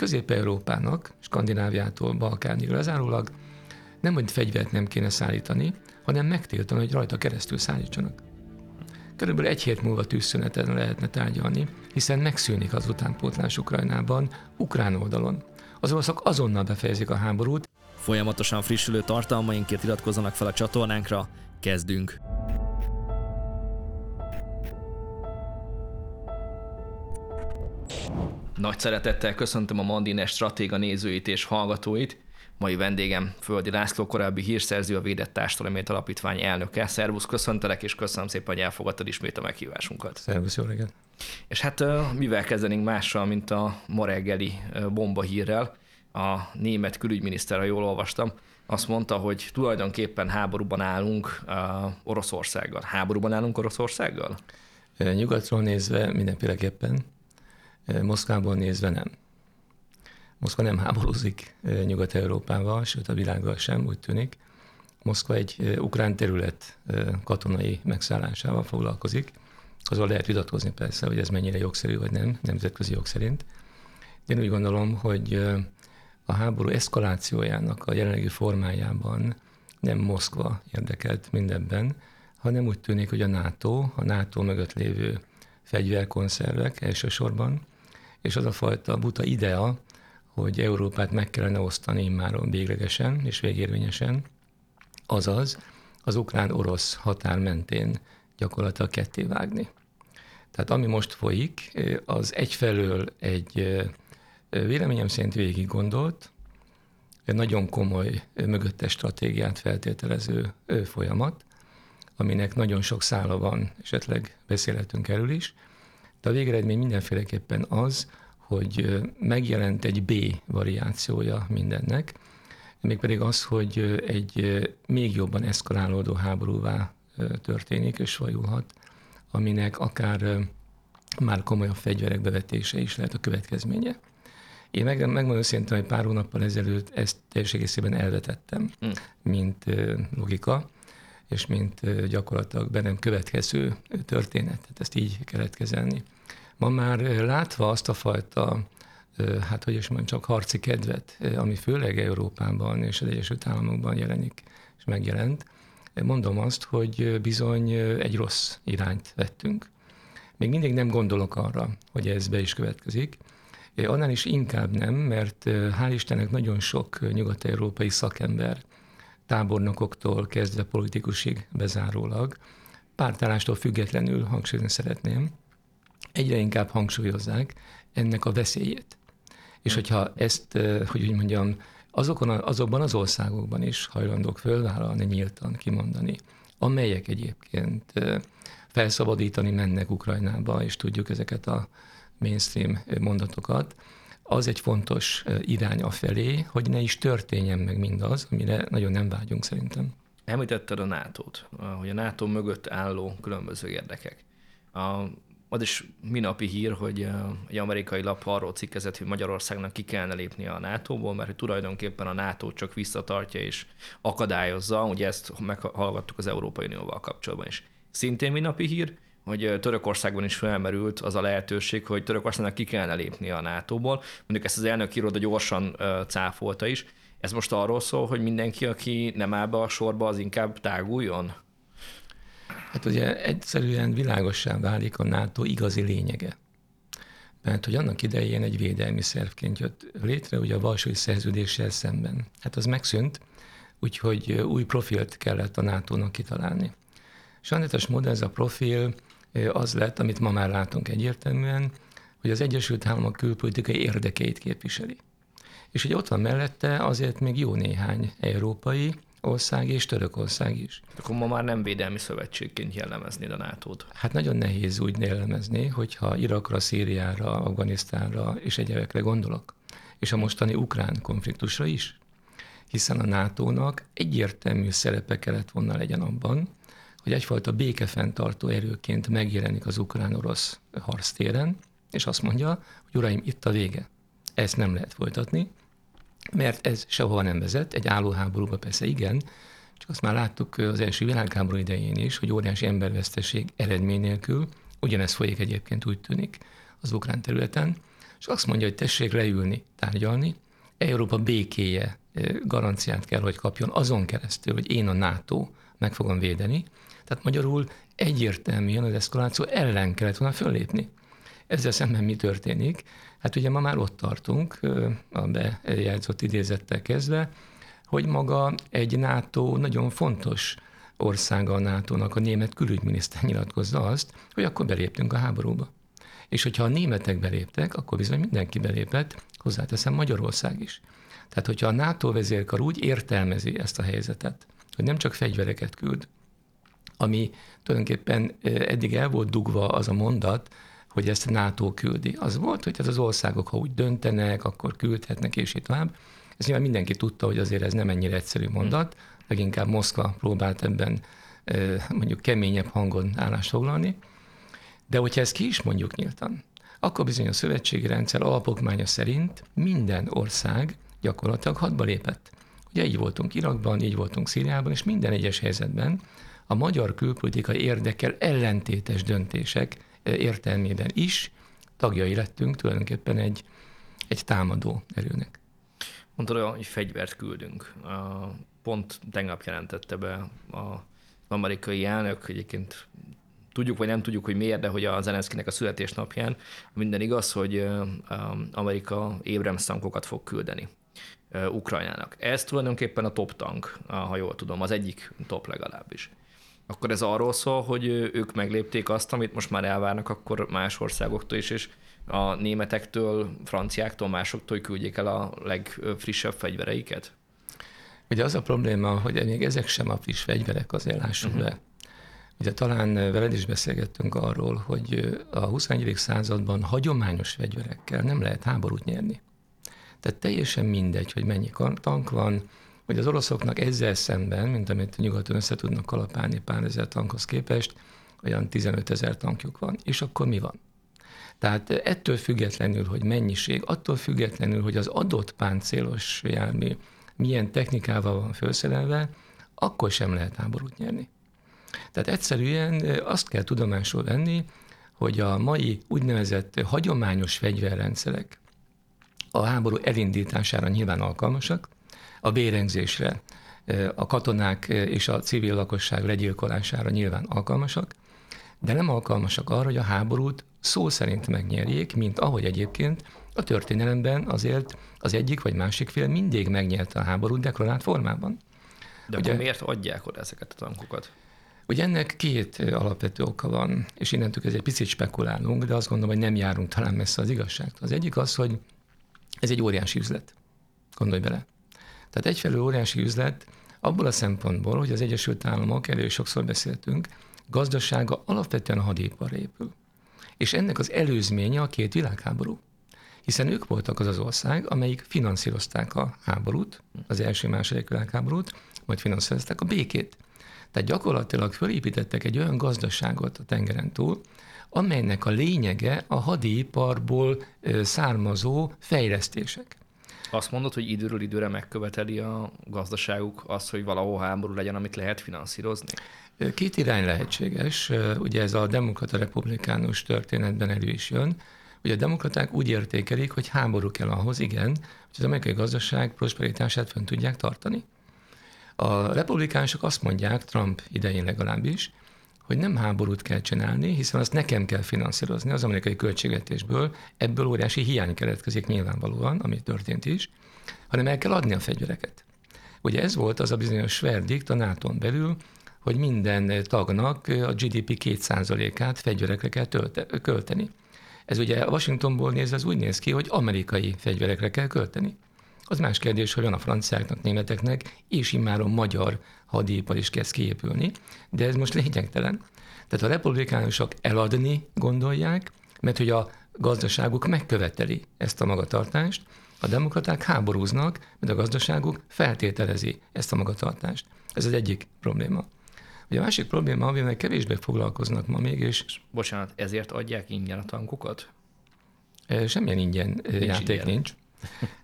Közép-Európának, Skandináviától Balkánig lezárólag nem, hogy fegyvert nem kéne szállítani, hanem megtiltani, hogy rajta keresztül szállítsanak. Körülbelül egy hét múlva tűzszüneten lehetne tárgyalni, hiszen megszűnik az utánpótlás Ukrajnában, ukrán oldalon. Az oroszok azonnal befejezik a háborút. Folyamatosan frissülő tartalmainkért iratkozzanak fel a csatornánkra, kezdünk! Nagy szeretettel köszöntöm a Mandines stratéga nézőit és hallgatóit. Mai vendégem Földi László, korábbi hírszerző, a Védett Társadalomért Alapítvány elnöke. Szervusz, köszöntelek, és köszönöm szépen, hogy elfogadtad ismét a meghívásunkat. Szervusz, jó reggelt! És hát mivel kezdenénk mással, mint a ma reggeli bomba hírrel, a német külügyminiszter, ha jól olvastam, azt mondta, hogy tulajdonképpen háborúban állunk uh, Oroszországgal. Háborúban állunk Oroszországgal? Nyugatról nézve mindenféleképpen, Moszkvából nézve nem. Moszkva nem háborúzik Nyugat-Európával, sőt a világgal sem, úgy tűnik. Moszkva egy ukrán terület katonai megszállásával foglalkozik. Azon lehet vitatkozni persze, hogy ez mennyire jogszerű vagy nem, nemzetközi jog szerint. Én úgy gondolom, hogy a háború eszkalációjának a jelenlegi formájában nem Moszkva érdekelt mindenben, hanem úgy tűnik, hogy a NATO, a NATO mögött lévő fegyverkonszervek elsősorban, és az a fajta buta idea, hogy Európát meg kellene osztani immáron véglegesen és végérvényesen, azaz az ukrán-orosz határ mentén gyakorlatilag ketté vágni. Tehát ami most folyik, az egyfelől egy véleményem szerint végig gondolt, egy nagyon komoly mögöttes stratégiát feltételező folyamat, aminek nagyon sok szála van, esetleg beszélhetünk erről is, de a végeredmény mindenféleképpen az, hogy megjelent egy B variációja mindennek, mégpedig az, hogy egy még jobban eszkalálódó háborúvá történik és fajulhat, aminek akár már komolyabb fegyverek bevetése is lehet a következménye. Én meg, megmondom őszintén, hogy pár hónappal ezelőtt ezt teljes egészében elvetettem, mm. mint logika, és mint gyakorlatilag bennem következő történet. Tehát ezt így kellett kezelni. Ma már látva azt a fajta, hát hogy is mondjam, csak harci kedvet, ami főleg Európában és az Egyesült Államokban jelenik és megjelent, mondom azt, hogy bizony egy rossz irányt vettünk. Még mindig nem gondolok arra, hogy ez be is következik. Annál is inkább nem, mert hál' Istennek nagyon sok nyugat-európai szakember, tábornokoktól kezdve politikusig bezárólag, pártállástól függetlenül hangsúlyozni szeretném, egyre inkább hangsúlyozzák ennek a veszélyét. És hogyha ezt, hogy úgy mondjam, azokon, azokban az országokban is hajlandók fölvállalni, nyíltan kimondani, amelyek egyébként felszabadítani mennek Ukrajnába, és tudjuk ezeket a mainstream mondatokat, az egy fontos irány felé, hogy ne is történjen meg mindaz, amire nagyon nem vágyunk szerintem. Említetted a NATO-t, hogy a NATO mögött álló különböző érdekek. A az is minapi hír, hogy egy amerikai lap arról cikkezett, hogy Magyarországnak ki kellene lépni a NATO-ból, mert hogy tulajdonképpen a NATO csak visszatartja és akadályozza, ugye ezt meghallgattuk az Európai Unióval kapcsolatban is. Szintén minapi hír, hogy Törökországban is felmerült az a lehetőség, hogy Törökországnak ki kellene lépni a NATO-ból. Mondjuk ezt az elnök iroda gyorsan cáfolta is. Ez most arról szól, hogy mindenki, aki nem áll be a sorba, az inkább táguljon? Hát ugye egyszerűen világossá válik a NATO igazi lényege. Mert hogy annak idején egy védelmi szervként jött létre, ugye a Varsói Szerződéssel szemben. Hát az megszűnt, úgyhogy új profilt kellett a NATO-nak kitalálni. Sajnálatos módon ez a profil az lett, amit ma már látunk egyértelműen, hogy az Egyesült Államok külpolitikai érdekeit képviseli. És hogy ott van mellette azért még jó néhány európai, ország és Törökország is. Akkor ma már nem védelmi szövetségként jellemezni a nato -t. Hát nagyon nehéz úgy jellemezni, hogyha Irakra, Szíriára, Afganisztánra és egyebekre gondolok. És a mostani ukrán konfliktusra is. Hiszen a NATO-nak egyértelmű szerepe kellett volna legyen abban, hogy egyfajta békefenntartó erőként megjelenik az ukrán-orosz harctéren, és azt mondja, hogy uraim, itt a vége. Ezt nem lehet folytatni, mert ez sehova nem vezet, egy állóháborúba persze igen, csak azt már láttuk az első világháború idején is, hogy óriási emberveszteség eredmény nélkül, ugyanez folyik egyébként úgy tűnik az ukrán területen, és azt mondja, hogy tessék leülni, tárgyalni, Európa békéje garanciát kell, hogy kapjon azon keresztül, hogy én a NATO meg fogom védeni. Tehát magyarul egyértelműen az eszkaláció ellen kellett volna föllépni. Ezzel szemben mi történik? Hát ugye ma már ott tartunk, a bejegyzott idézettel kezdve, hogy maga egy NATO nagyon fontos országa a NATO-nak, a német külügyminiszter nyilatkozza azt, hogy akkor beléptünk a háborúba. És hogyha a németek beléptek, akkor bizony mindenki belépett, hozzáteszem Magyarország is. Tehát, hogyha a NATO vezérkar úgy értelmezi ezt a helyzetet, hogy nem csak fegyvereket küld, ami tulajdonképpen eddig el volt dugva az a mondat, hogy ezt a NATO küldi. Az volt, hogy ez az országok, ha úgy döntenek, akkor küldhetnek, és így tovább. Ez nyilván mindenki tudta, hogy azért ez nem ennyire egyszerű mondat, leginkább Moszkva próbált ebben mondjuk keményebb hangon állást foglalni. De hogyha ezt ki is mondjuk nyíltan, akkor bizony a szövetségi rendszer alapokmánya szerint minden ország gyakorlatilag hadba lépett. Ugye így voltunk Irakban, így voltunk Szíriában, és minden egyes helyzetben a magyar külpolitikai érdekel ellentétes döntések értelmében is tagjai lettünk tulajdonképpen egy, egy támadó erőnek. Mondtad, hogy fegyvert küldünk. Pont tegnap jelentette be az amerikai elnök, egyébként tudjuk vagy nem tudjuk, hogy miért, de hogy a Zelenszkinek a születésnapján minden igaz, hogy Amerika Abrams tankokat fog küldeni Ukrajnának. Ez tulajdonképpen a top tank, ha jól tudom, az egyik top legalábbis. Akkor ez arról szól, hogy ők meglépték azt, amit most már elvárnak akkor más országoktól is, és a németektől, franciáktól, másoktól, hogy küldjék el a legfrissebb fegyvereiket? Ugye az a probléma, hogy még ezek sem a friss fegyverek, azért lássuk uh-huh. be. Ugye talán veled is beszélgettünk arról, hogy a 21. században hagyományos fegyverekkel nem lehet háborút nyerni. Tehát teljesen mindegy, hogy mennyi tank van, hogy az oroszoknak ezzel szemben, mint amit nyugaton össze tudnak kalapálni pár ezer tankhoz képest, olyan 15 ezer tankjuk van. És akkor mi van? Tehát ettől függetlenül, hogy mennyiség, attól függetlenül, hogy az adott páncélos jármű milyen technikával van felszerelve, akkor sem lehet háborút nyerni. Tehát egyszerűen azt kell tudomásul venni, hogy a mai úgynevezett hagyományos fegyverrendszerek a háború elindítására nyilván alkalmasak, a bérengzésre, a katonák és a civil lakosság legyilkolására nyilván alkalmasak, de nem alkalmasak arra, hogy a háborút szó szerint megnyerjék, mint ahogy egyébként a történelemben azért az egyik vagy másik fél mindig megnyerte a háborút deklarált formában. De Ugye, akkor miért adják oda ezeket a tankokat? Ugye ennek két alapvető oka van, és innentől ez egy picit spekulálunk, de azt gondolom, hogy nem járunk talán messze az igazságtól. Az egyik az, hogy ez egy óriási üzlet. Gondolj bele. Tehát egyfelől óriási üzlet abból a szempontból, hogy az Egyesült Államok, erről sokszor beszéltünk, gazdasága alapvetően a hadipar épül. És ennek az előzménye a két világháború. Hiszen ők voltak az az ország, amelyik finanszírozták a háborút, az első-második világháborút, majd finanszírozták a békét. Tehát gyakorlatilag fölépítettek egy olyan gazdaságot a tengeren túl, amelynek a lényege a hadiiparból származó fejlesztések. Azt mondod, hogy időről időre megköveteli a gazdaságuk azt, hogy valahol háború legyen, amit lehet finanszírozni? Két irány lehetséges. Ugye ez a demokrata republikánus történetben elő is jön. Ugye a demokraták úgy értékelik, hogy háború kell ahhoz, igen, hogy az amerikai gazdaság prosperitását fönn tudják tartani. A republikánusok azt mondják, Trump idején legalábbis, hogy nem háborút kell csinálni, hiszen azt nekem kell finanszírozni az amerikai költségvetésből, ebből óriási hiány keletkezik nyilvánvalóan, ami történt is, hanem el kell adni a fegyvereket. Ugye ez volt az a bizonyos verdikt a nato belül, hogy minden tagnak a GDP 2%-át fegyverekre kell tölte, költeni. Ez ugye Washingtonból nézve az úgy néz ki, hogy amerikai fegyverekre kell költeni. Az más kérdés, hogy van a franciáknak, németeknek, és immáron magyar hadipar is kezd kiépülni, de ez most lényegtelen. Tehát a republikánusok eladni gondolják, mert hogy a gazdaságuk megköveteli ezt a magatartást, a demokraták háborúznak, mert a gazdaságuk feltételezi ezt a magatartást. Ez az egyik probléma. Ugye a másik probléma, amivel kevésbé foglalkoznak ma még, és... Bocsánat, ezért adják ingyen a tankokat? Semmilyen ingyen nincs játék ingyen. nincs.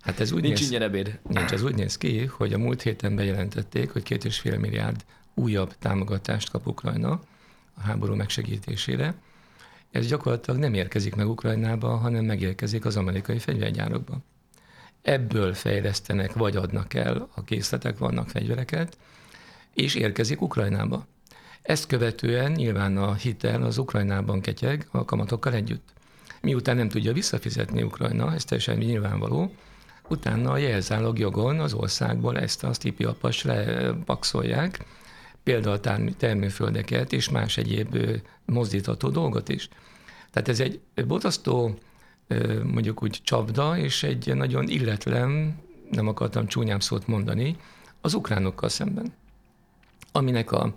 Hát ez úgy nincs néz, ingyen ebéd. Nincs, ez úgy néz ki, hogy a múlt héten bejelentették, hogy két és fél milliárd újabb támogatást kap Ukrajna a háború megsegítésére. ez gyakorlatilag nem érkezik meg Ukrajnába, hanem megérkezik az amerikai fegyvergyárakba. Ebből fejlesztenek, vagy adnak el, a készletek vannak fegyvereket, és érkezik Ukrajnába. Ezt követően nyilván a hitel az Ukrajnában ketyeg a kamatokkal együtt. Miután nem tudja visszafizetni Ukrajna, ez teljesen nyilvánvaló, utána a jelzálog jogon az országból ezt a stipiapas lepakszolják, például termőföldeket és más egyéb mozdítható dolgot is. Tehát ez egy borzasztó mondjuk úgy csapda, és egy nagyon illetlen, nem akartam csúnyább szót mondani, az ukránokkal szemben. Aminek a,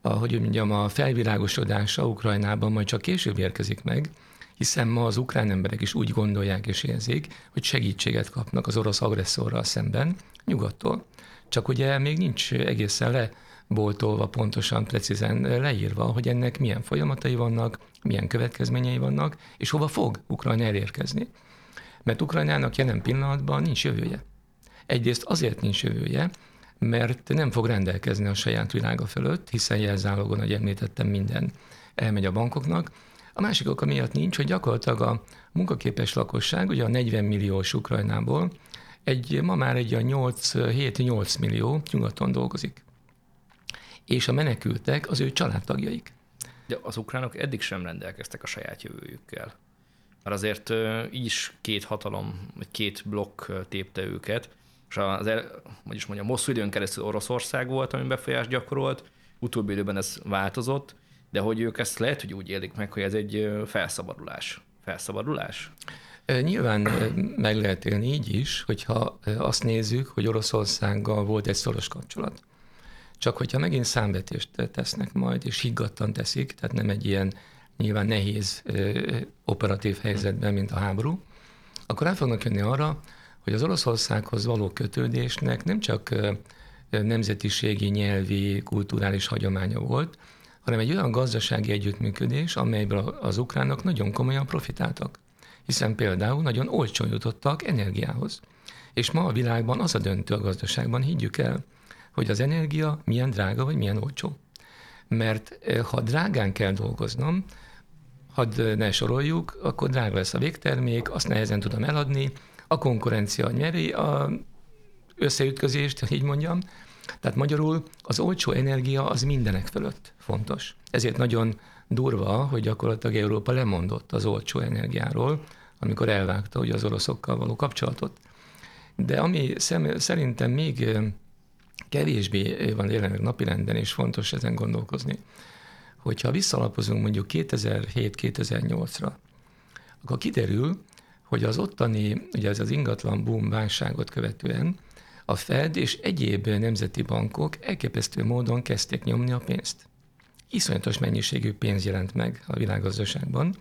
a hogy mondjam, a felvilágosodása Ukrajnában majd csak később érkezik meg, hiszen ma az ukrán emberek is úgy gondolják és érzik, hogy segítséget kapnak az orosz agresszorral szemben nyugattól. Csak ugye még nincs egészen le boltolva, pontosan, precízen leírva, hogy ennek milyen folyamatai vannak, milyen következményei vannak, és hova fog Ukrajna elérkezni. Mert Ukrajnának jelen pillanatban nincs jövője. Egyrészt azért nincs jövője, mert nem fog rendelkezni a saját világa fölött, hiszen jelzálogon, ahogy említettem, minden elmegy a bankoknak. A másik oka miatt nincs, hogy gyakorlatilag a munkaképes lakosság, ugye a 40 milliós Ukrajnából, egy, ma már egy a 7-8 millió nyugaton dolgozik és a menekültek az ő családtagjaik. De az ukránok eddig sem rendelkeztek a saját jövőjükkel. Mert azért így is két hatalom, vagy két blokk tépte őket, és az, hogy is mondjam, hosszú időn keresztül Oroszország volt, ami befolyást gyakorolt, utóbbi időben ez változott, de hogy ők ezt lehet, hogy úgy élik meg, hogy ez egy felszabadulás. Felszabadulás? Nyilván meg lehet élni így is, hogyha azt nézzük, hogy Oroszországgal volt egy szoros kapcsolat. Csak hogyha megint számvetést tesznek majd, és higgadtan teszik, tehát nem egy ilyen nyilván nehéz operatív helyzetben, mint a háború, akkor el fognak jönni arra, hogy az Oroszországhoz való kötődésnek nem csak nemzetiségi, nyelvi, kulturális hagyománya volt, hanem egy olyan gazdasági együttműködés, amelyből az ukránok nagyon komolyan profitáltak. Hiszen például nagyon olcsón jutottak energiához. És ma a világban az a döntő a gazdaságban, higgyük el, hogy az energia milyen drága, vagy milyen olcsó. Mert eh, ha drágán kell dolgoznom, hadd eh, ne soroljuk, akkor drága lesz a végtermék, azt nehezen tudom eladni, a konkurencia nyeri a összeütközést, így mondjam. Tehát magyarul az olcsó energia az mindenek fölött fontos. Ezért nagyon durva, hogy gyakorlatilag Európa lemondott az olcsó energiáról, amikor elvágta ugye az oroszokkal való kapcsolatot. De ami szem, szerintem még kevésbé van jelenleg napirenden, és fontos ezen gondolkozni, hogyha visszalapozunk mondjuk 2007-2008-ra, akkor kiderül, hogy az ottani, ugye ez az ingatlan boom válságot követően a Fed és egyéb nemzeti bankok elképesztő módon kezdték nyomni a pénzt. Iszonyatos mennyiségű pénz jelent meg a világgazdaságban,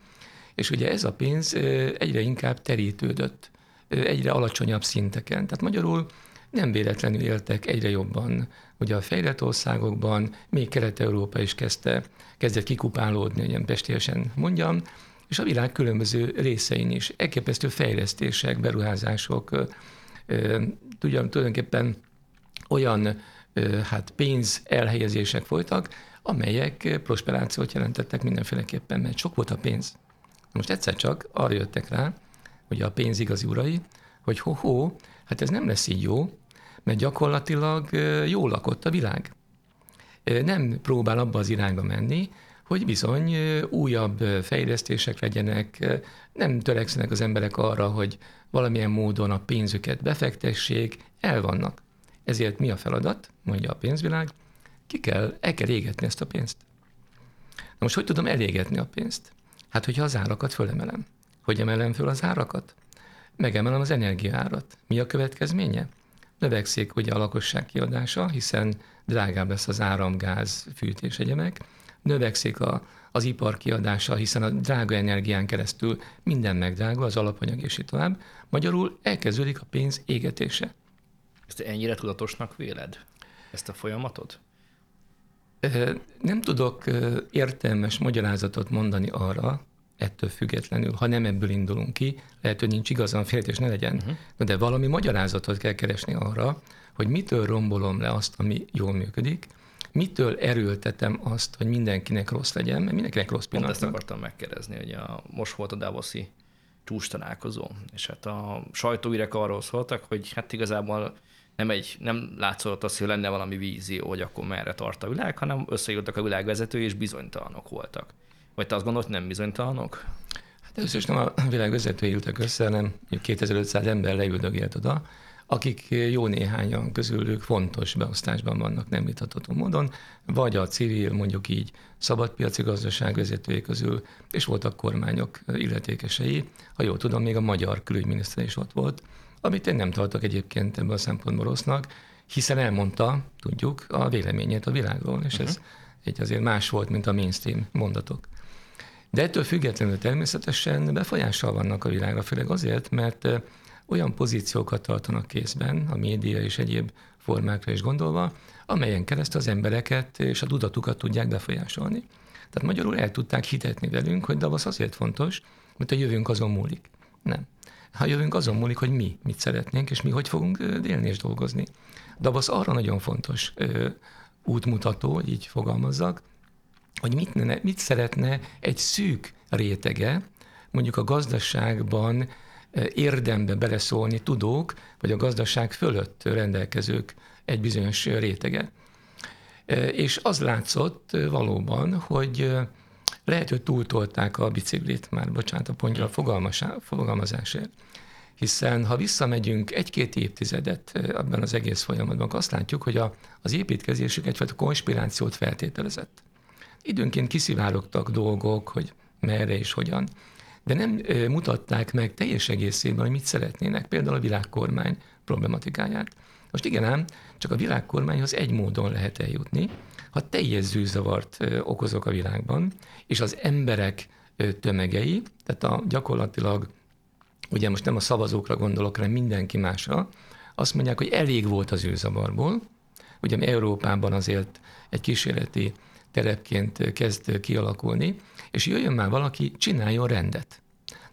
és ugye ez a pénz egyre inkább terítődött, egyre alacsonyabb szinteken. Tehát magyarul nem véletlenül éltek egyre jobban. Ugye a fejlett országokban, még Kelet-Európa is kezdte, kezdett kikupálódni, ilyen pestélyesen mondjam, és a világ különböző részein is. Elképesztő fejlesztések, beruházások, tudjam, tulajdonképpen olyan hát pénz elhelyezések folytak, amelyek prosperációt jelentettek mindenféleképpen, mert sok volt a pénz. Most egyszer csak arra jöttek rá, hogy a pénz igazi urai, hogy ho-ho, hát ez nem lesz így jó, mert gyakorlatilag jól lakott a világ. Nem próbál abba az irányba menni, hogy bizony újabb fejlesztések legyenek, nem törekszenek az emberek arra, hogy valamilyen módon a pénzüket befektessék, el vannak. Ezért mi a feladat, mondja a pénzvilág, ki kell, el kell égetni ezt a pénzt. Na most hogy tudom elégetni a pénzt? Hát, hogyha az árakat fölemelem. Hogy emelem föl az árakat? Megemelem az energiaárat. Mi a következménye? növekszik ugye a lakosság kiadása, hiszen drágább lesz az áram, gáz, fűtés, egyemek, növekszik a, az ipar kiadása, hiszen a drága energián keresztül minden megdrágul, az alapanyag és így tovább. Magyarul elkezdődik a pénz égetése. Ezt ennyire tudatosnak véled, ezt a folyamatot? Nem tudok értelmes magyarázatot mondani arra, ettől függetlenül, ha nem ebből indulunk ki, lehet, hogy nincs igazán féltés ne legyen, uh-huh. de valami magyarázatot kell keresni arra, hogy mitől rombolom le azt, ami jól működik, mitől erőltetem azt, hogy mindenkinek rossz legyen, mert mindenkinek rossz pillanat. Ezt akartam megkérdezni, hogy a, most volt a Davoszi csúcs találkozó, és hát a sajtóírek arról szóltak, hogy hát igazából nem, egy, nem látszott az, hogy lenne valami vízió, hogy akkor merre tart a világ, hanem összejöttek a világvezetői, és bizonytalanok voltak. Vagy te azt gondolod, nem bizonytalanok? Hát először is nem a világvezetői ültek össze, hanem 2500 ember leüldögélt oda, akik jó néhányan közülük fontos beosztásban vannak nem vitatható módon, vagy a civil, mondjuk így szabadpiaci gazdaság vezetői közül, és voltak kormányok illetékesei. Ha jól tudom, még a magyar külügyminiszter is ott volt, amit én nem tartok egyébként ebből a szempontból rossznak, hiszen elmondta, tudjuk, a véleményét a világról, és uh-huh. ez egy azért más volt, mint a mainstream mondatok. De ettől függetlenül természetesen befolyással vannak a világra, főleg azért, mert olyan pozíciókat tartanak készben, a média és egyéb formákra is gondolva, amelyen keresztül az embereket és a tudatukat tudják befolyásolni. Tehát magyarul el tudták hitetni velünk, hogy Davos azért fontos, mert a jövőnk azon múlik. Nem. A jövőnk azon múlik, hogy mi mit szeretnénk, és mi hogy fogunk élni és dolgozni. Davos arra nagyon fontos ö, útmutató, hogy így fogalmazzak, hogy mit, mit szeretne egy szűk rétege, mondjuk a gazdaságban érdembe beleszólni tudók, vagy a gazdaság fölött rendelkezők egy bizonyos rétege. És az látszott valóban, hogy lehet, hogy túltolták a biciklit, már bocsánat a pontja a fogalmazásért. Hiszen ha visszamegyünk egy-két évtizedet ebben az egész folyamatban, azt látjuk, hogy a, az építkezésük egyfajta konspirációt feltételezett. Időnként kiszivárogtak dolgok, hogy merre és hogyan de nem mutatták meg teljes egészében, hogy mit szeretnének, például a világkormány problematikáját. Most igen ám, csak a világkormányhoz egy módon lehet eljutni, ha teljes zűzavart okozok a világban, és az emberek tömegei, tehát a gyakorlatilag, ugye most nem a szavazókra gondolok, hanem mindenki másra, azt mondják, hogy elég volt az űrzavarból, ugye Európában azért egy kísérleti terepként kezd kialakulni, és jöjjön már valaki, csináljon rendet.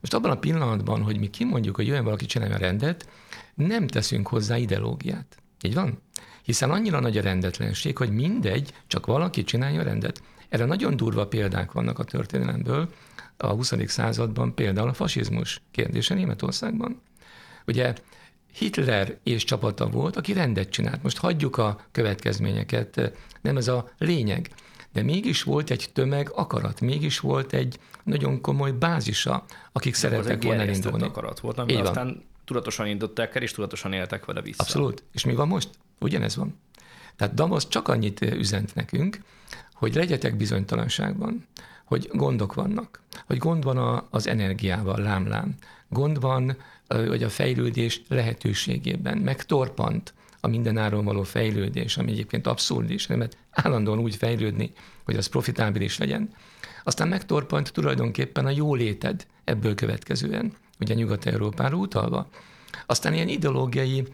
Most abban a pillanatban, hogy mi kimondjuk, hogy jöjjön valaki, csináljon rendet, nem teszünk hozzá ideológiát. Így van? Hiszen annyira nagy a rendetlenség, hogy mindegy, csak valaki csinálja rendet. Erre nagyon durva példák vannak a történelemből, a 20. században például a fasizmus kérdése Németországban. Ugye Hitler és csapata volt, aki rendet csinált. Most hagyjuk a következményeket, nem ez a lényeg de mégis volt egy tömeg akarat, mégis volt egy nagyon komoly bázisa, akik szerettek volna elindulni. akarat volt, ami aztán tudatosan indították el, és tudatosan éltek vele vissza. Abszolút. És mi van most? Ugyanez van. Tehát Damos csak annyit üzent nekünk, hogy legyetek bizonytalanságban, hogy gondok vannak, hogy gond van az energiával, lámlám, gond van hogy a fejlődés lehetőségében, meg torpant a mindenáron való fejlődés, ami egyébként abszurd is, mert állandóan úgy fejlődni, hogy az profitábilis legyen. Aztán megtorpant tulajdonképpen a jóléted ebből következően, ugye Nyugat-Európára utalva. Aztán ilyen ideológiai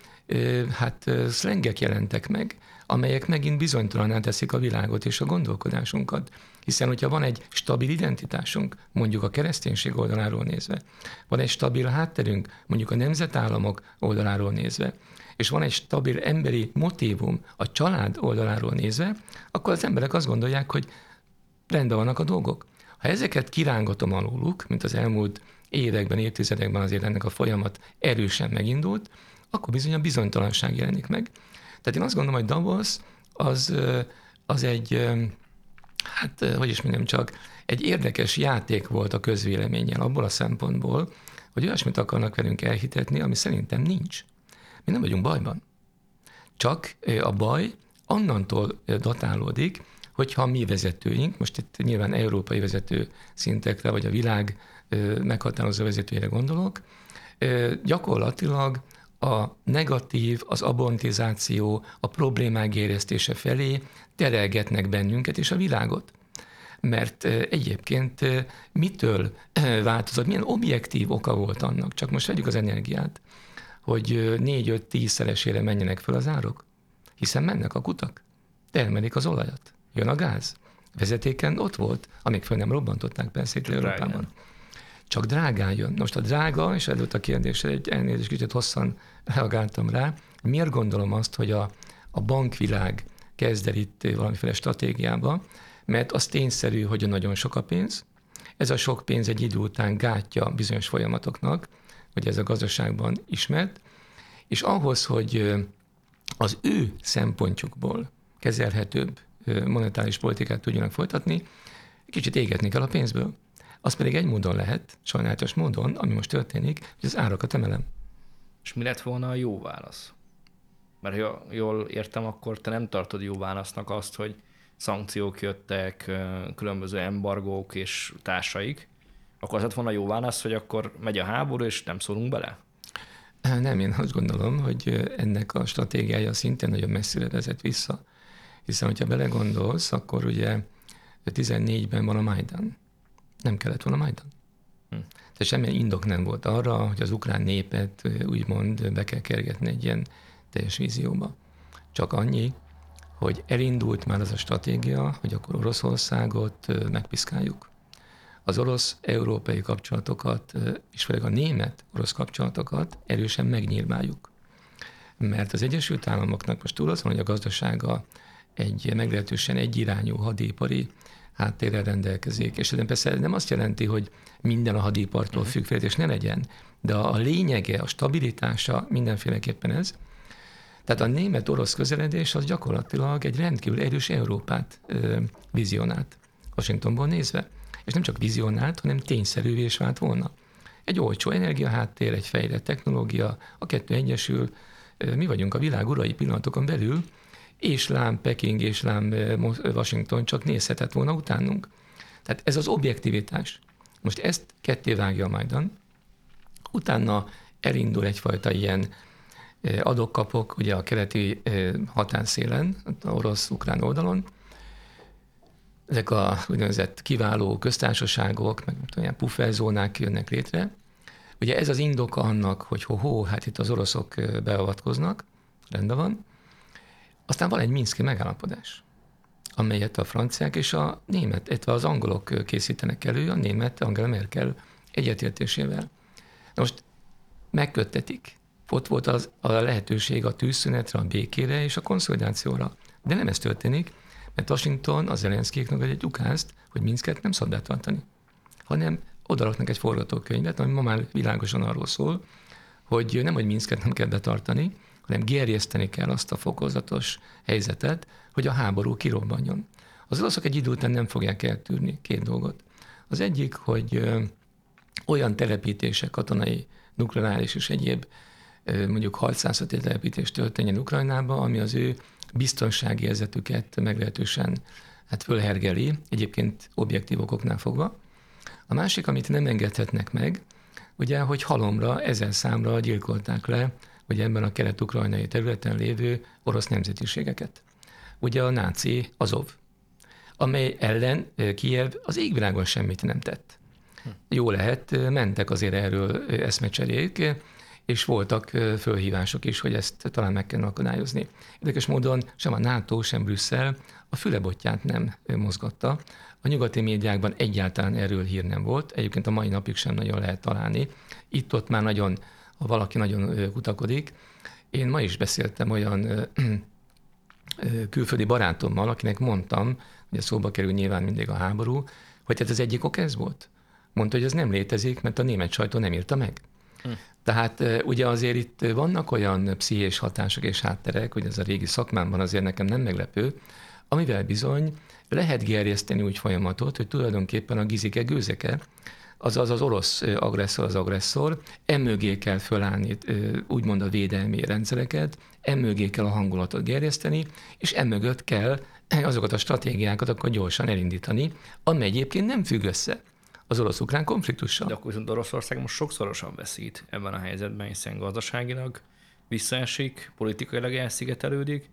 hát szlengek jelentek meg, amelyek megint bizonytalaná teszik a világot és a gondolkodásunkat. Hiszen, hogyha van egy stabil identitásunk, mondjuk a kereszténység oldaláról nézve, van egy stabil hátterünk, mondjuk a nemzetállamok oldaláról nézve, és van egy stabil emberi motívum a család oldaláról nézve, akkor az emberek azt gondolják, hogy rendben vannak a dolgok. Ha ezeket kirángatom alóluk, mint az elmúlt években, évtizedekben azért ennek a folyamat erősen megindult, akkor bizony a bizonytalanság jelenik meg. Tehát én azt gondolom, hogy Davos az, az egy, hát hogy is mondjam csak, egy érdekes játék volt a közvéleménnyel abból a szempontból, hogy olyasmit akarnak velünk elhitetni, ami szerintem nincs. Mi nem vagyunk bajban. Csak a baj annantól datálódik, hogyha mi vezetőink, most itt nyilván európai vezető szintekre, vagy a világ meghatározó vezetőjére gondolok, gyakorlatilag a negatív, az abontizáció, a problémák éreztése felé terelgetnek bennünket és a világot. Mert egyébként mitől változott, milyen objektív oka volt annak, csak most vegyük az energiát hogy 4-5-10 szeresére menjenek fel az árok? Hiszen mennek a kutak, termelik az olajat, jön a gáz. Vezetéken ott volt, amíg föl nem robbantották persze itt Európában. Csak drágán jön. Most a drága, és előtt a kérdésre egy elnézést kicsit hosszan reagáltam rá, miért gondolom azt, hogy a, a bankvilág kezd el itt valamiféle stratégiába, mert az tényszerű, hogy nagyon sok a pénz, ez a sok pénz egy idő után gátja bizonyos folyamatoknak, hogy ez a gazdaságban ismert, és ahhoz, hogy az ő szempontjukból kezelhetőbb monetáris politikát tudjanak folytatni, kicsit égetni kell a pénzből. Az pedig egy módon lehet, sajnálatos módon, ami most történik, hogy az árakat emelem. És mi lett volna a jó válasz? Mert ha jól értem, akkor te nem tartod jó válasznak azt, hogy szankciók jöttek, különböző embargók és társaik, akkor az lett volna jó válasz, hogy akkor megy a háború, és nem szólunk bele? Nem, én azt gondolom, hogy ennek a stratégiája szintén nagyon messzire vezet vissza. Hiszen, hogyha belegondolsz, akkor ugye 14-ben van a Majdan. Nem kellett volna Majdan. Hm. Tehát semmilyen indok nem volt arra, hogy az ukrán népet úgymond be kell kergetni egy ilyen teljes vízióba. Csak annyi, hogy elindult már az a stratégia, hogy akkor Oroszországot megpiszkáljuk. Az orosz-európai kapcsolatokat, és főleg a német-orosz kapcsolatokat erősen megnyírváljuk. Mert az Egyesült Államoknak most túl az van, hogy a gazdasága egy meglehetősen egyirányú hadipari háttérrel rendelkezik. És ez persze nem azt jelenti, hogy minden a hadipartól mhm. függ, és ne legyen, de a lényege, a stabilitása mindenféleképpen ez, tehát a német-orosz közeledés az gyakorlatilag egy rendkívül erős Európát ö, vizionált, Washingtonból nézve. És nem csak vizionált, hanem tényszerűvé is vált volna. Egy olcsó energiaháttér, egy fejlett technológia, a kettő egyesül, mi vagyunk a világ urai pillanatokon belül, és lám Peking és lám Washington csak nézhetett volna utánunk. Tehát ez az objektivitás. Most ezt ketté vágja a Majdan, utána elindul egyfajta ilyen adok-kapok ugye a keleti határszélen, a orosz-ukrán oldalon. Ezek a úgynevezett kiváló köztársaságok, meg olyan pufferzónák jönnek létre. Ugye ez az indoka annak, hogy ho-ho, hát itt az oroszok beavatkoznak, rendben van. Aztán van egy Minszki megállapodás, amelyet a franciák és a német, illetve az angolok készítenek elő, a német Angela Merkel egyetértésével. Na most megköttetik ott volt az, a lehetőség a tűzszünetre, a békére és a konszolidációra. De nem ez történik, mert Washington az Zelenszkéknak egy ukázt, hogy Minsket nem szabad betartani, hanem odaraknak egy forgatókönyvet, ami ma már világosan arról szól, hogy nem, hogy Minsket nem kell betartani, hanem gerjeszteni kell azt a fokozatos helyzetet, hogy a háború kirobbanjon. Az oroszok egy idő után nem fogják eltűrni két dolgot. Az egyik, hogy olyan telepítések, katonai, nukleáris és egyéb mondjuk harcászati telepítés történjen Ukrajnába, ami az ő biztonsági érzetüket meglehetősen hát fölhergeli, egyébként objektív okoknál fogva. A másik, amit nem engedhetnek meg, ugye, hogy halomra, ezer számra gyilkolták le, ugye ebben a kelet-ukrajnai területen lévő orosz nemzetiségeket. Ugye a náci Azov, amely ellen Kiev az égvilágon semmit nem tett. Hm. Jó lehet, mentek azért erről eszmecserék, és voltak fölhívások is, hogy ezt talán meg kell akadályozni. Érdekes módon sem a NATO, sem Brüsszel a fülebotját nem mozgatta. A nyugati médiákban egyáltalán erről hír nem volt, egyébként a mai napig sem nagyon lehet találni. Itt-ott már nagyon, ha valaki nagyon kutakodik. Én ma is beszéltem olyan külföldi barátommal, akinek mondtam, hogy a szóba kerül nyilván mindig a háború, hogy hát az egyik ok ez volt. Mondta, hogy ez nem létezik, mert a német sajtó nem írta meg. Hm. Tehát ugye azért itt vannak olyan pszichés hatások és hátterek, hogy ez a régi szakmámban azért nekem nem meglepő, amivel bizony lehet gerjeszteni úgy folyamatot, hogy tulajdonképpen a gizike gőzeke, azaz az orosz agresszor az agresszor, emögé kell fölállni úgymond a védelmi rendszereket, emögé kell a hangulatot gerjeszteni, és emögött kell azokat a stratégiákat akkor gyorsan elindítani, ami egyébként nem függ össze az orosz-ukrán konfliktussal. De akkor viszont Oroszország most sokszorosan veszít ebben a helyzetben, hiszen gazdaságilag visszaesik, politikailag elszigetelődik,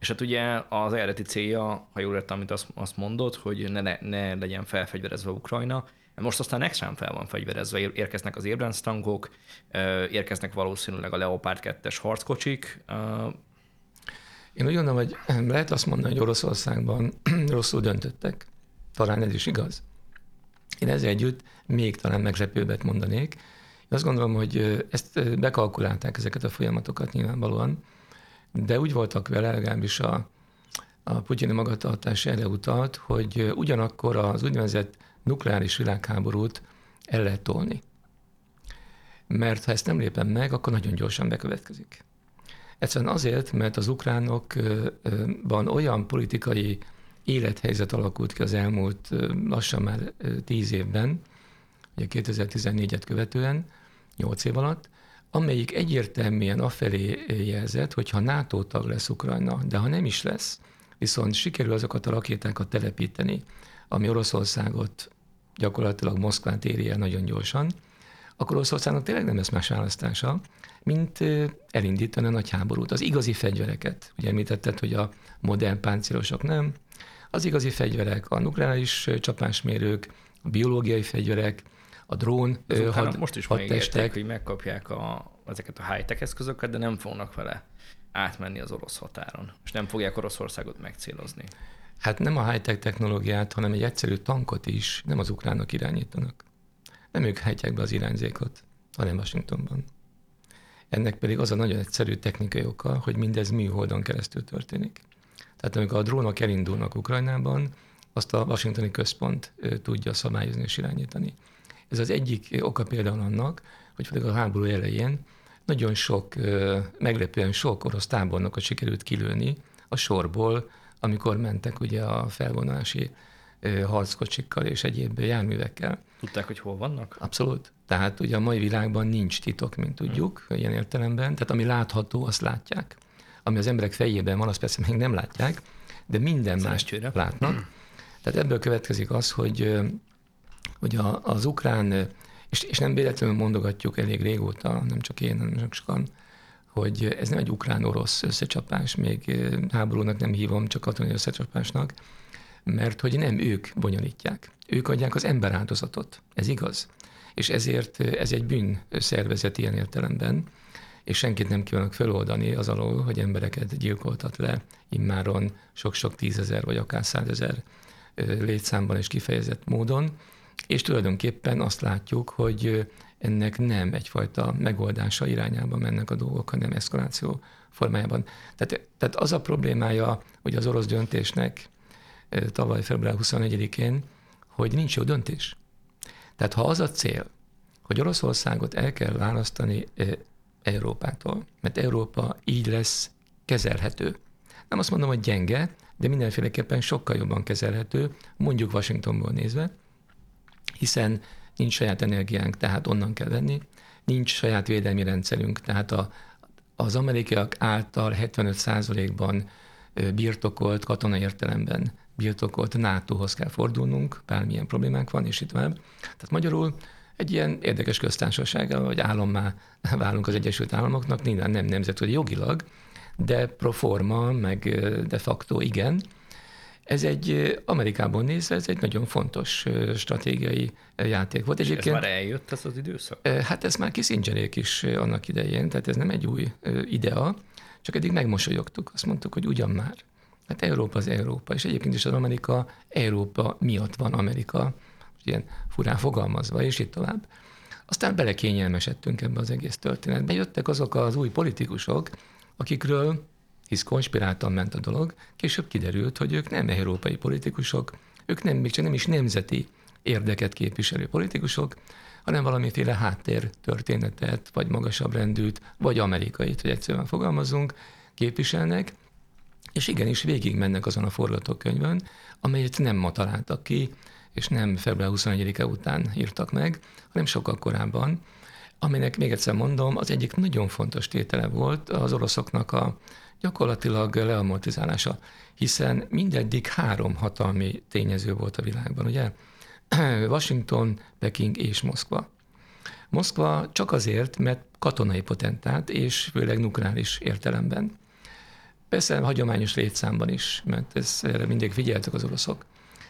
és hát ugye az eredeti célja, ha jól értem, amit azt, azt mondod, hogy ne, ne legyen felfegyverezve Ukrajna, most aztán extrán fel van fegyverezve, érkeznek az Abrams tankok, érkeznek valószínűleg a Leopard 2-es harckocsik. Én úgy gondolom, hogy lehet azt mondani, hogy Oroszországban rosszul döntöttek. Talán ez is igaz. Én ezzel együtt még talán meglepőbbet mondanék. Én azt gondolom, hogy ezt bekalkulálták ezeket a folyamatokat nyilvánvalóan, de úgy voltak vele, legalábbis a, a putyini magatartás erre utalt, hogy ugyanakkor az úgynevezett nukleáris világháborút el lehet tolni. Mert ha ezt nem lépem meg, akkor nagyon gyorsan bekövetkezik. Egyszerűen azért, mert az ukránokban olyan politikai élethelyzet alakult ki az elmúlt lassan már tíz évben, ugye 2014-et követően, nyolc év alatt, amelyik egyértelműen afelé jelzett, hogy ha NATO tag lesz Ukrajna, de ha nem is lesz, viszont sikerül azokat a rakétákat telepíteni, ami Oroszországot gyakorlatilag Moszkvát éri el nagyon gyorsan, akkor Oroszországnak tényleg nem lesz más választása, mint elindítani a nagy háborút. Az igazi fegyvereket, ugye említetted, hogy a modern páncélosok nem, az igazi fegyverek, a nukleáris csapásmérők, a biológiai fegyverek, a drón had, most is megérték, hogy megkapják a, ezeket a high-tech eszközöket, de nem fognak vele átmenni az orosz határon, és nem fogják Oroszországot megcélozni. Hát nem a high-tech technológiát, hanem egy egyszerű tankot is nem az ukránok irányítanak. Nem ők hajtják be az irányzékot, hanem Washingtonban. Ennek pedig az a nagyon egyszerű technikai oka, hogy mindez műholdon keresztül történik. Tehát amikor a drónok elindulnak Ukrajnában, azt a washingtoni központ tudja szabályozni és irányítani. Ez az egyik oka például annak, hogy főleg a háború elején nagyon sok, meglepően sok orosz tábornokot sikerült kilőni a sorból, amikor mentek ugye a felvonulási harckocsikkal és egyéb járművekkel. Tudták, hogy hol vannak? Abszolút. Tehát ugye a mai világban nincs titok, mint tudjuk, hmm. ilyen értelemben. Tehát ami látható, azt látják. Ami az emberek fejében van, azt persze még nem látják, de minden más látnak. Tehát ebből következik az, hogy, hogy az ukrán, és, és nem véletlenül mondogatjuk elég régóta, nem csak én, hanem csak sokan, hogy ez nem egy ukrán-orosz összecsapás, még háborúnak nem hívom, csak katonai összecsapásnak, mert hogy nem ők bonyolítják. Ők adják az emberáldozatot. Ez igaz. És ezért ez egy bűn szervezet ilyen értelemben, és senkit nem kívánok feloldani az alól, hogy embereket gyilkoltat le immáron sok-sok tízezer vagy akár százezer létszámban és kifejezett módon, és tulajdonképpen azt látjuk, hogy ennek nem egyfajta megoldása irányába mennek a dolgok, hanem eszkaláció formájában. Tehát, tehát az a problémája, hogy az orosz döntésnek tavaly február 24-én, hogy nincs jó döntés. Tehát ha az a cél, hogy Oroszországot el kell választani Európától, mert Európa így lesz kezelhető. Nem azt mondom, hogy gyenge, de mindenféleképpen sokkal jobban kezelhető, mondjuk Washingtonból nézve, hiszen nincs saját energiánk, tehát onnan kell venni, nincs saját védelmi rendszerünk, tehát a, az amerikaiak által 75%-ban birtokolt katonai értelemben birtokolt NATO-hoz kell fordulnunk, bármilyen problémánk van, és itt tovább. Tehát magyarul egy ilyen érdekes köztársasággal, vagy állammá válunk az Egyesült Államoknak, nyilván nem nemzetközi jogilag, de pro forma, meg de facto igen. Ez egy Amerikából nézve, ez egy nagyon fontos stratégiai játék volt. És ez már eljött ez az időszak? Hát ez már Kissingerék is annak idején, tehát ez nem egy új idea, csak eddig megmosolyogtuk, azt mondtuk, hogy ugyan már. Hát Európa az Európa, és egyébként is az Amerika Európa miatt van Amerika, ilyen furán fogalmazva, és itt tovább. Aztán belekényelmesedtünk ebbe az egész történetbe. Jöttek azok az új politikusok, akikről, hisz konspiráltan ment a dolog, később kiderült, hogy ők nem európai politikusok, ők nem, még csak nem is nemzeti érdeket képviselő politikusok, hanem valamiféle háttér történetet, vagy magasabb rendűt, vagy amerikait, hogy egyszerűen fogalmazunk, képviselnek, és igenis végig mennek azon a forgatókönyvön, amelyet nem ma találtak ki, és nem február 21-e után írtak meg, hanem sokkal korábban, aminek még egyszer mondom, az egyik nagyon fontos tétele volt az oroszoknak a gyakorlatilag leamortizálása, hiszen mindeddig három hatalmi tényező volt a világban, ugye? Washington, Peking és Moszkva. Moszkva csak azért, mert katonai potentát, és főleg nukleáris értelemben. Persze hagyományos létszámban is, mert ezt erre mindig figyeltek az oroszok.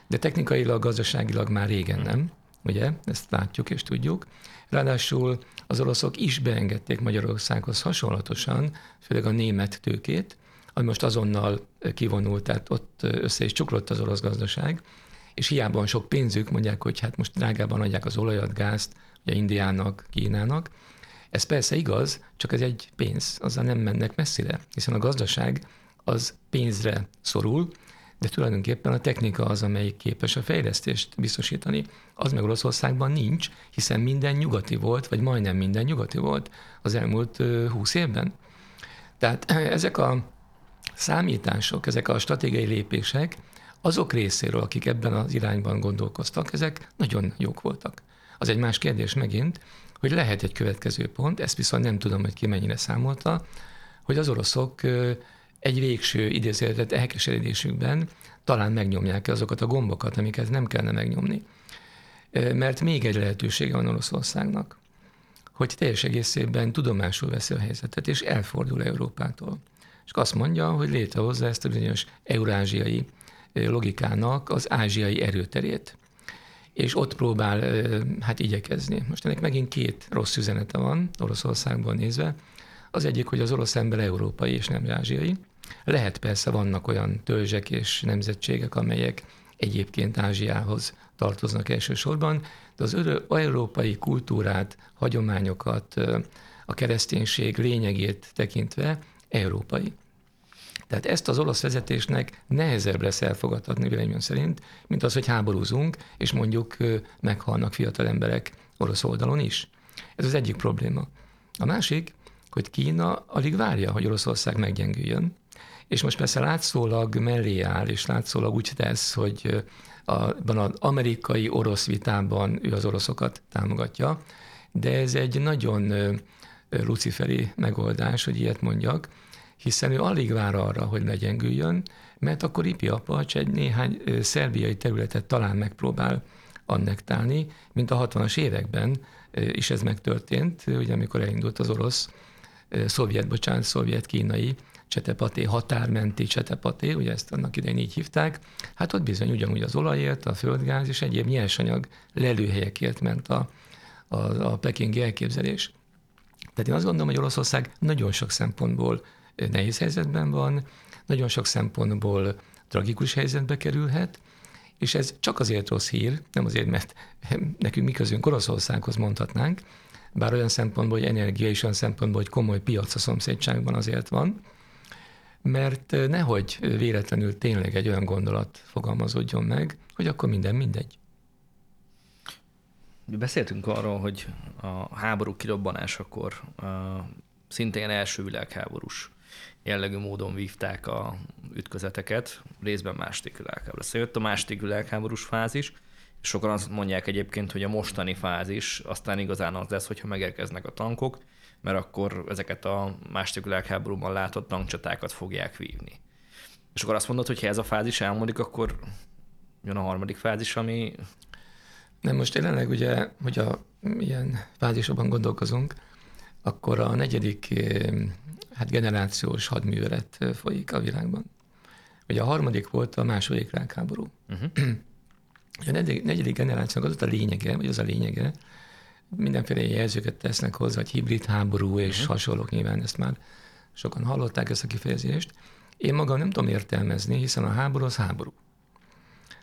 De technikailag, gazdaságilag már régen nem, ugye? Ezt látjuk és tudjuk. Ráadásul az oroszok is beengedték Magyarországhoz hasonlatosan, főleg a német tőkét, ami most azonnal kivonult, tehát ott össze is csuklott az orosz gazdaság, és hiába van sok pénzük, mondják, hogy hát most drágában adják az olajat, gázt, ugye Indiának, Kínának. Ez persze igaz, csak ez egy pénz, azzal nem mennek messzire, hiszen a gazdaság az pénzre szorul, de tulajdonképpen a technika az, amelyik képes a fejlesztést biztosítani. Az meg Oroszországban nincs, hiszen minden nyugati volt, vagy majdnem minden nyugati volt az elmúlt húsz évben. Tehát ezek a számítások, ezek a stratégiai lépések azok részéről, akik ebben az irányban gondolkoztak, ezek nagyon jók voltak. Az egy más kérdés megint, hogy lehet egy következő pont, ezt viszont nem tudom, hogy ki mennyire számolta, hogy az oroszok egy végső idézőjelet elkeseredésükben talán megnyomják azokat a gombokat, amiket nem kellene megnyomni. Mert még egy lehetősége van Oroszországnak, hogy teljes egészében tudomásul veszi a helyzetet, és elfordul Európától. És azt mondja, hogy létrehozza ezt a bizonyos eurázsiai logikának az ázsiai erőterét. És ott próbál hát igyekezni. Most ennek megint két rossz üzenete van Oroszországban nézve. Az egyik, hogy az orosz ember európai és nem ázsiai. Lehet persze, vannak olyan törzsek és nemzetségek, amelyek egyébként Ázsiához tartoznak elsősorban, de az európai kultúrát, hagyományokat, a kereszténység lényegét tekintve európai. Tehát ezt az olasz vezetésnek nehezebb lesz elfogadhatni véleményem szerint, mint az, hogy háborúzunk, és mondjuk meghalnak fiatal emberek orosz oldalon is. Ez az egyik probléma. A másik, hogy Kína alig várja, hogy Oroszország meggyengüljön, és most persze látszólag mellé áll, és látszólag úgy tesz, hogy abban az amerikai-orosz vitában ő az oroszokat támogatja, de ez egy nagyon luciferi megoldás, hogy ilyet mondjak, hiszen ő alig vár arra, hogy legyengüljön, mert akkor Ipi Apacs egy néhány szerbiai területet talán megpróbál annektálni, mint a 60-as években is ez megtörtént, ugye amikor elindult az orosz, szovjet, bocsánat, szovjet-kínai Csetepaté, határmenti Csetepaté, ugye ezt annak idején így hívták, hát ott bizony ugyanúgy az olajért, a földgáz és egyéb nyersanyag lelőhelyekért ment a, a, a pekingi elképzelés. Tehát én azt gondolom, hogy Oroszország nagyon sok szempontból nehéz helyzetben van, nagyon sok szempontból tragikus helyzetbe kerülhet, és ez csak azért rossz hír, nem azért, mert nekünk mi közünk Oroszországhoz mondhatnánk, bár olyan szempontból, hogy energia és olyan szempontból, hogy komoly piac a szomszédságban azért van, mert nehogy véletlenül tényleg egy olyan gondolat fogalmazódjon meg, hogy akkor minden mindegy. Beszéltünk arról, hogy a háború kirobbanásakor szintén első világháborús jellegű módon vívták a ütközeteket, részben második világháború. Aztán jött a második világháborús fázis, és sokan azt mondják egyébként, hogy a mostani fázis aztán igazán az lesz, hogyha megérkeznek a tankok, mert akkor ezeket a második világháborúban látott tankcsatákat fogják vívni. És akkor azt mondod, hogy ha ez a fázis elmúlik, akkor jön a harmadik fázis, ami... Nem, most jelenleg ugye, hogy a ilyen fázisokban gondolkozunk, akkor a negyedik hát generációs hadművelet folyik a világban. Ugye a harmadik volt a második világháború. Uh-huh. A negyedik, generációnak az a lényege, vagy az a lényege, mindenféle jelzőket tesznek hozzá, hogy hibrid háború és uh-huh. hasonlók, nyilván ezt már sokan hallották ezt a kifejezést. Én magam nem tudom értelmezni, hiszen a háború az háború.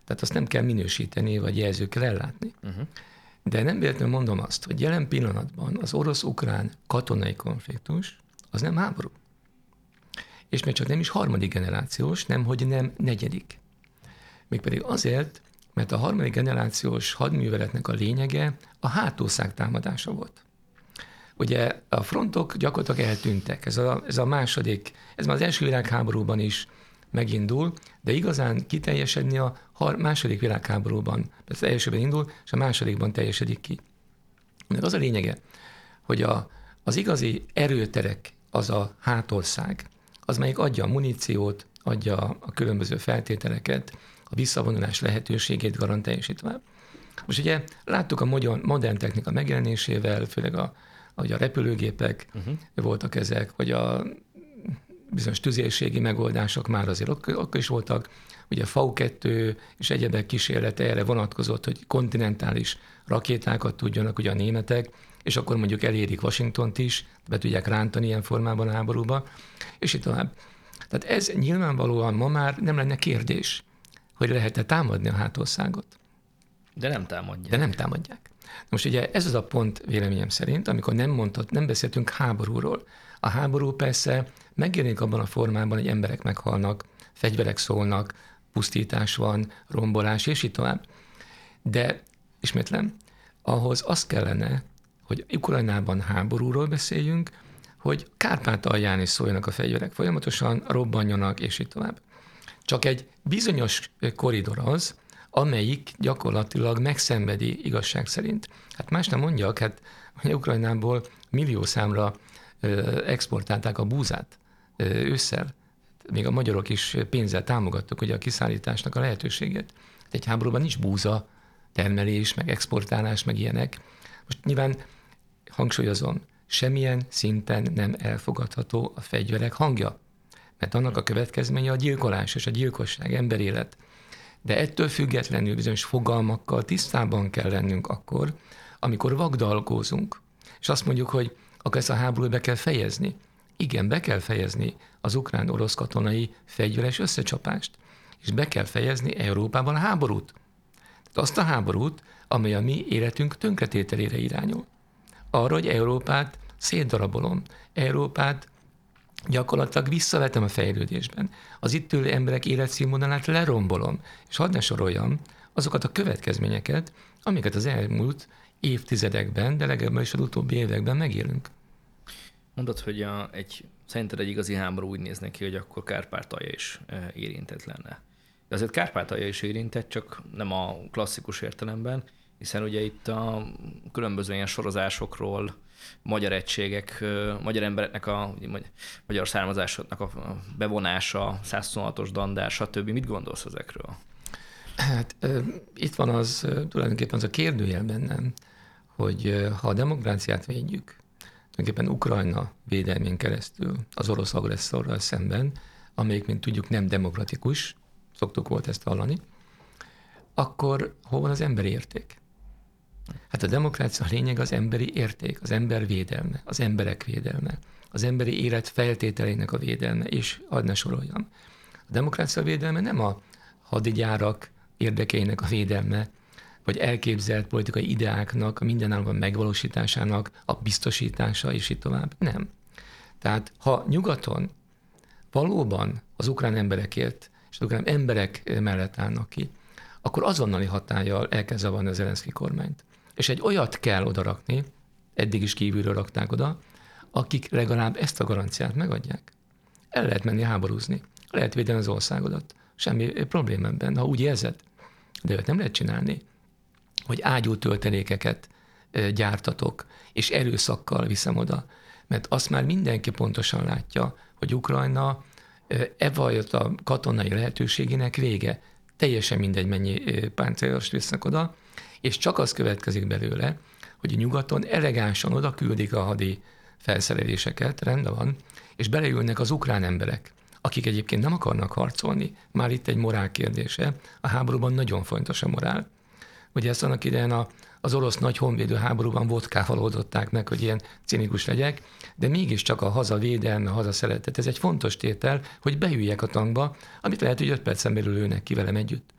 Tehát azt nem kell minősíteni, vagy jelzőkkel ellátni. Uh-huh. De nem véletlenül mondom azt, hogy jelen pillanatban az orosz-ukrán katonai konfliktus az nem háború. És még csak nem is harmadik generációs, nem, hogy nem negyedik. Mégpedig azért, mert a harmadik generációs hadműveletnek a lényege a hátószág támadása volt. Ugye a frontok gyakorlatilag eltűntek. Ez a, ez a második, ez már az első világháborúban is megindul, de igazán kiteljesedni a második világháborúban. Az elsőben indul, és a másodikban teljesedik ki. Mert az a lényege, hogy a, az igazi erőterek, az a hátország, az melyik adja a muníciót, adja a különböző feltételeket, a visszavonulás lehetőségét tovább. Most ugye láttuk a modern, technika megjelenésével, főleg a, a repülőgépek uh-huh. voltak ezek, vagy a bizonyos tüzérségi megoldások már azért akkor, akkor is voltak. Ugye V2 és egyebek kísérlete erre vonatkozott, hogy kontinentális rakétákat tudjanak ugye a németek, és akkor mondjuk elérik Washingtont is, be tudják rántani ilyen formában a háborúba, és így tovább. Tehát ez nyilvánvalóan ma már nem lenne kérdés hogy lehet-e támadni a hátországot. De nem támadják. De nem támadják. Most ugye ez az a pont véleményem szerint, amikor nem mondhat, nem beszéltünk háborúról. A háború persze megjelenik abban a formában, hogy emberek meghalnak, fegyverek szólnak, pusztítás van, rombolás, és így tovább. De ismétlem, ahhoz az kellene, hogy Ukrajnában háborúról beszéljünk, hogy Kárpát-alján is szóljanak a fegyverek, folyamatosan robbanjanak, és így tovább. Csak egy bizonyos koridor az, amelyik gyakorlatilag megszenvedi igazság szerint. Hát más nem mondjak, hát Ukrajnából millió számra exportálták a búzát ősszel. Még a magyarok is pénzzel támogattuk ugye a kiszállításnak a lehetőséget. Egy háborúban nincs búza, termelés, meg exportálás, meg ilyenek. Most nyilván hangsúlyozom, semmilyen szinten nem elfogadható a fegyverek hangja, mert annak a következménye a gyilkolás és a gyilkosság, emberélet. De ettől függetlenül bizonyos fogalmakkal tisztában kell lennünk akkor, amikor vagdalgózunk, és azt mondjuk, hogy akkor ezt a háborút be kell fejezni. Igen, be kell fejezni az ukrán-orosz katonai fegyveres összecsapást, és be kell fejezni Európában a háborút. Tehát azt a háborút, amely a mi életünk tönkretételére irányul. Arra, hogy Európát szétdarabolom, Európát gyakorlatilag visszavetem a fejlődésben. Az itt ülő emberek életszínvonalát lerombolom, és hadd ne soroljam azokat a következményeket, amiket az elmúlt évtizedekben, de legalább is az utóbbi években megélünk. Mondod, hogy a, egy, szerinted egy igazi háború úgy néz neki, hogy akkor Kárpátalja is e, érintett lenne. De azért Kárpátalja is érintett, csak nem a klasszikus értelemben, hiszen ugye itt a különböző ilyen sorozásokról, magyar egységek, magyar embereknek a magyar származásoknak a bevonása, 126-os dandár, stb. Mit gondolsz ezekről? Hát itt van az tulajdonképpen az a kérdőjel bennem, hogy ha a demokráciát védjük, tulajdonképpen Ukrajna védelmén keresztül az orosz agresszorral szemben, amelyik, mint tudjuk, nem demokratikus, szoktuk volt ezt hallani, akkor hol van az emberi érték? Hát a demokrácia a lényeg az emberi érték, az ember védelme, az emberek védelme, az emberi élet feltételeinek a védelme, és hadd soroljam. A demokrácia védelme nem a hadigyárak érdekeinek a védelme, vagy elképzelt politikai ideáknak a mindenállóban megvalósításának a biztosítása, és így tovább. Nem. Tehát ha nyugaton valóban az ukrán emberekért és az ukrán emberek mellett állnak ki, akkor azonnali hatállyal elkezd zavarni az Zelenszky kormányt. És egy olyat kell odarakni, eddig is kívülről rakták oda, akik legalább ezt a garanciát megadják. El lehet menni háborúzni, lehet védeni az országodat. Semmi probléma ebben, ha úgy érzed. De őt nem lehet csinálni, hogy ágyú töltelékeket gyártatok, és erőszakkal viszem oda. Mert azt már mindenki pontosan látja, hogy Ukrajna e a katonai lehetőségének vége. Teljesen mindegy, mennyi páncélost visznek oda, és csak az következik belőle, hogy a nyugaton elegánsan oda küldik a hadi felszereléseket, rendben van, és beleülnek az ukrán emberek, akik egyébként nem akarnak harcolni. Már itt egy morál kérdése. A háborúban nagyon fontos a morál. Ugye ezt annak idején a, az orosz nagy honvédő háborúban vodkával oldották meg, hogy ilyen cinikus legyek, de mégiscsak a haza védelme, a haza szeretet, ez egy fontos tétel, hogy beüljek a tankba, amit lehet, hogy öt percen belül ülnek ki velem együtt.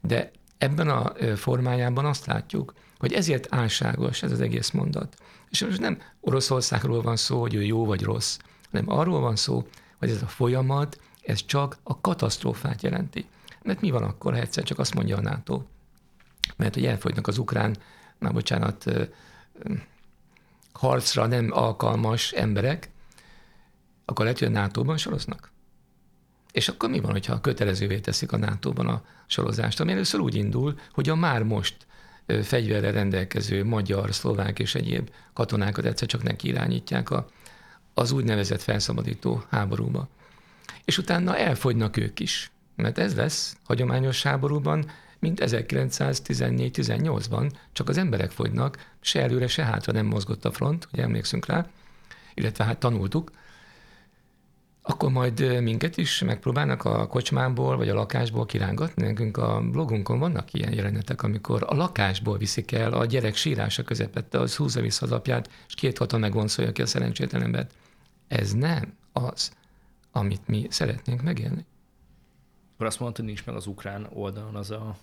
De ebben a formájában azt látjuk, hogy ezért álságos ez az egész mondat. És most nem Oroszországról van szó, hogy ő jó vagy rossz, hanem arról van szó, hogy ez a folyamat, ez csak a katasztrófát jelenti. Mert mi van akkor, ha egyszer csak azt mondja a NATO, mert hogy elfogynak az ukrán, már bocsánat, harcra nem alkalmas emberek, akkor lehet, hogy a NATO-ban soroznak. És akkor mi van, hogyha kötelezővé teszik a NATO-ban a sorozást, ami először úgy indul, hogy a már most fegyverre rendelkező magyar, szlovák és egyéb katonákat egyszer csak neki irányítják a, az úgynevezett felszabadító háborúba. És utána elfogynak ők is. Mert ez lesz hagyományos háborúban, mint 1914-18-ban, csak az emberek fogynak, se előre, se hátra nem mozgott a front, hogy emlékszünk rá, illetve hát tanultuk, akkor majd minket is megpróbálnak a kocsmából vagy a lakásból kirángatni. Nekünk a blogunkon vannak ilyen jelenetek, amikor a lakásból viszik el a gyerek sírása közepette, az húzza vissza az apját, és két hatan megvonszolja ki a szerencsétlen embert. Ez nem az, amit mi szeretnénk megélni. Akkor azt mondtad, hogy nincs meg az ukrán oldalon az a,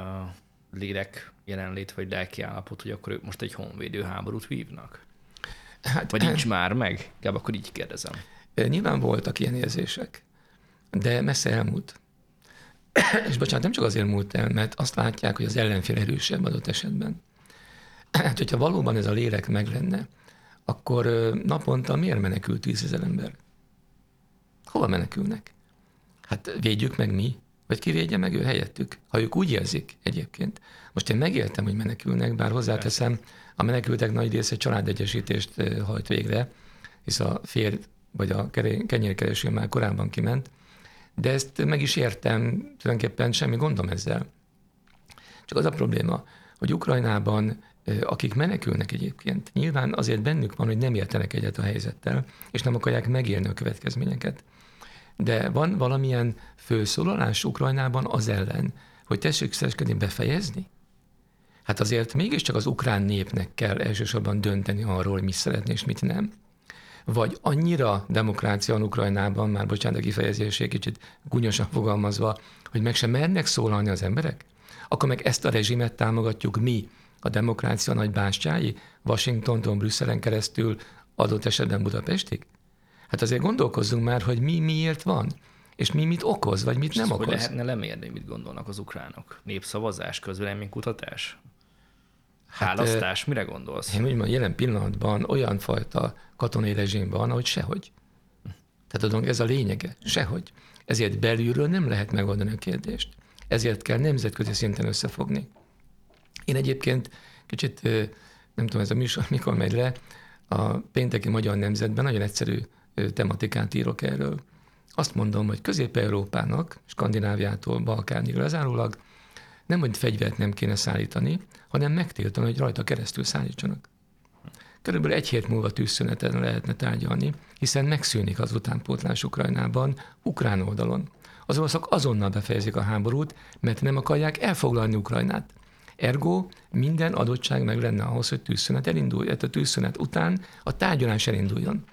a lélek jelenlét vagy lelki állapot, hogy akkor ők most egy honvédő háborút vívnak? Hát, vagy nincs már meg? Inkább akkor így kérdezem. Nyilván voltak ilyen érzések, de messze elmúlt. És bocsánat, nem csak azért múlt el, mert azt látják, hogy az ellenfél erősebb adott esetben. Hát, hogyha valóban ez a lélek meg lenne, akkor naponta miért menekült tízezer ember? Hova menekülnek? Hát védjük meg mi, vagy ki védje meg ő helyettük, ha ők úgy érzik egyébként. Most én megéltem, hogy menekülnek, bár hozzáteszem, a menekültek nagy része családegyesítést hajt végre, hisz a férj vagy a kenyérkereső már korábban kiment, de ezt meg is értem, tulajdonképpen semmi gondom ezzel. Csak az a probléma, hogy Ukrajnában akik menekülnek egyébként, nyilván azért bennük van, hogy nem értenek egyet a helyzettel, és nem akarják megélni a következményeket. De van valamilyen főszólalás Ukrajnában az ellen, hogy tessék szereskedni befejezni? Hát azért mégiscsak az ukrán népnek kell elsősorban dönteni arról, hogy mit szeretné és mit nem. Vagy annyira demokrácia van Ukrajnában, már bocsánat a kifejezésé kicsit gunyosan fogalmazva, hogy meg sem mernek szólalni az emberek? Akkor meg ezt a rezsimet támogatjuk mi, a demokrácia nagy bástyái, Washingtontól Brüsszelen keresztül adott esetben Budapestig? Hát azért gondolkozzunk már, hogy mi miért van, és mi mit okoz, vagy mit nem okoz. Hogy lehetne lemérni, mit gondolnak az ukránok? Népszavazás, közvéleménykutatás? Hát, Hálasztás, mire gondolsz? Én úgy mondom, jelen pillanatban olyan fajta katonai rezsim van, hogy sehogy. Tehát tudom, ez a lényege, sehogy. Ezért belülről nem lehet megoldani a kérdést. Ezért kell nemzetközi szinten összefogni. Én egyébként kicsit, nem tudom, ez a műsor mikor megy le, a pénteki Magyar Nemzetben nagyon egyszerű tematikát írok erről. Azt mondom, hogy Közép-Európának, Skandináviától Balkánig lezárólag nem, hogy fegyvert nem kéne szállítani, hanem megtiltani, hogy rajta keresztül szállítsanak. Körülbelül egy hét múlva tűzszüneten lehetne tárgyalni, hiszen megszűnik az utánpótlás Ukrajnában, ukrán oldalon. Az oroszok azonnal befejezik a háborút, mert nem akarják elfoglalni Ukrajnát. Ergo minden adottság meg lenne ahhoz, hogy tűzszünet elinduljon, a tűzszünet után a tárgyalás elinduljon.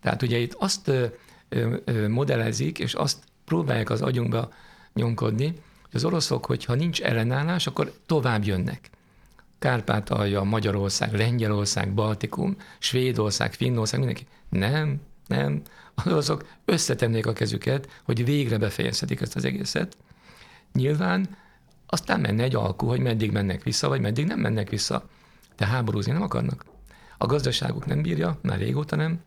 Tehát ugye itt azt modellezik, és azt próbálják az agyunkba nyomkodni, az oroszok, hogyha nincs ellenállás, akkor tovább jönnek. Kárpátalja, Magyarország, Lengyelország, Baltikum, Svédország, Finnország, mindenki. Nem, nem. Az oroszok összetennék a kezüket, hogy végre befejezhetik ezt az egészet. Nyilván aztán menne egy alkú, hogy meddig mennek vissza, vagy meddig nem mennek vissza. De háborúzni nem akarnak. A gazdaságuk nem bírja, már régóta nem.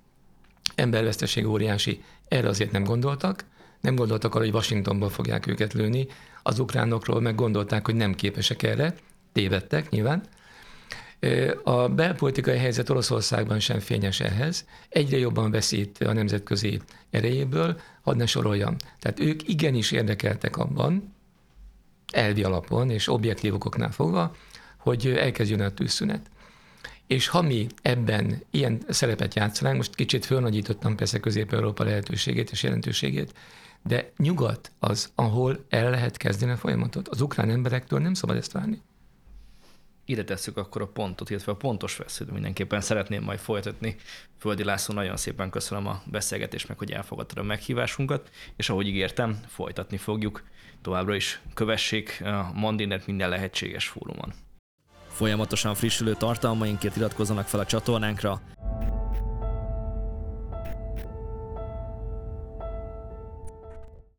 Emberveszteség óriási, erre azért nem gondoltak. Nem gondoltak arra, hogy Washingtonban fogják őket lőni. Az ukránokról meg gondolták, hogy nem képesek erre. Tévedtek nyilván. A belpolitikai helyzet Oroszországban sem fényes ehhez. Egyre jobban veszít a nemzetközi erejéből, hadd ne soroljam. Tehát ők igenis érdekeltek abban, elvi alapon és objektív okoknál fogva, hogy elkezdjön a tűzszünet. És ha mi ebben ilyen szerepet játszanánk, most kicsit fölnagyítottam persze Közép-Európa lehetőségét és jelentőségét, de nyugat az, ahol el lehet kezdeni a folyamatot. Az ukrán emberektől nem szabad ezt várni. Ide tesszük akkor a pontot, illetve a pontos veszőt mindenképpen szeretném majd folytatni. Földi László, nagyon szépen köszönöm a beszélgetést, meg hogy elfogadtad a meghívásunkat, és ahogy ígértem, folytatni fogjuk továbbra is kövessék a Mandinet minden lehetséges fórumon. Folyamatosan frissülő tartalmainkért iratkozzanak fel a csatornánkra,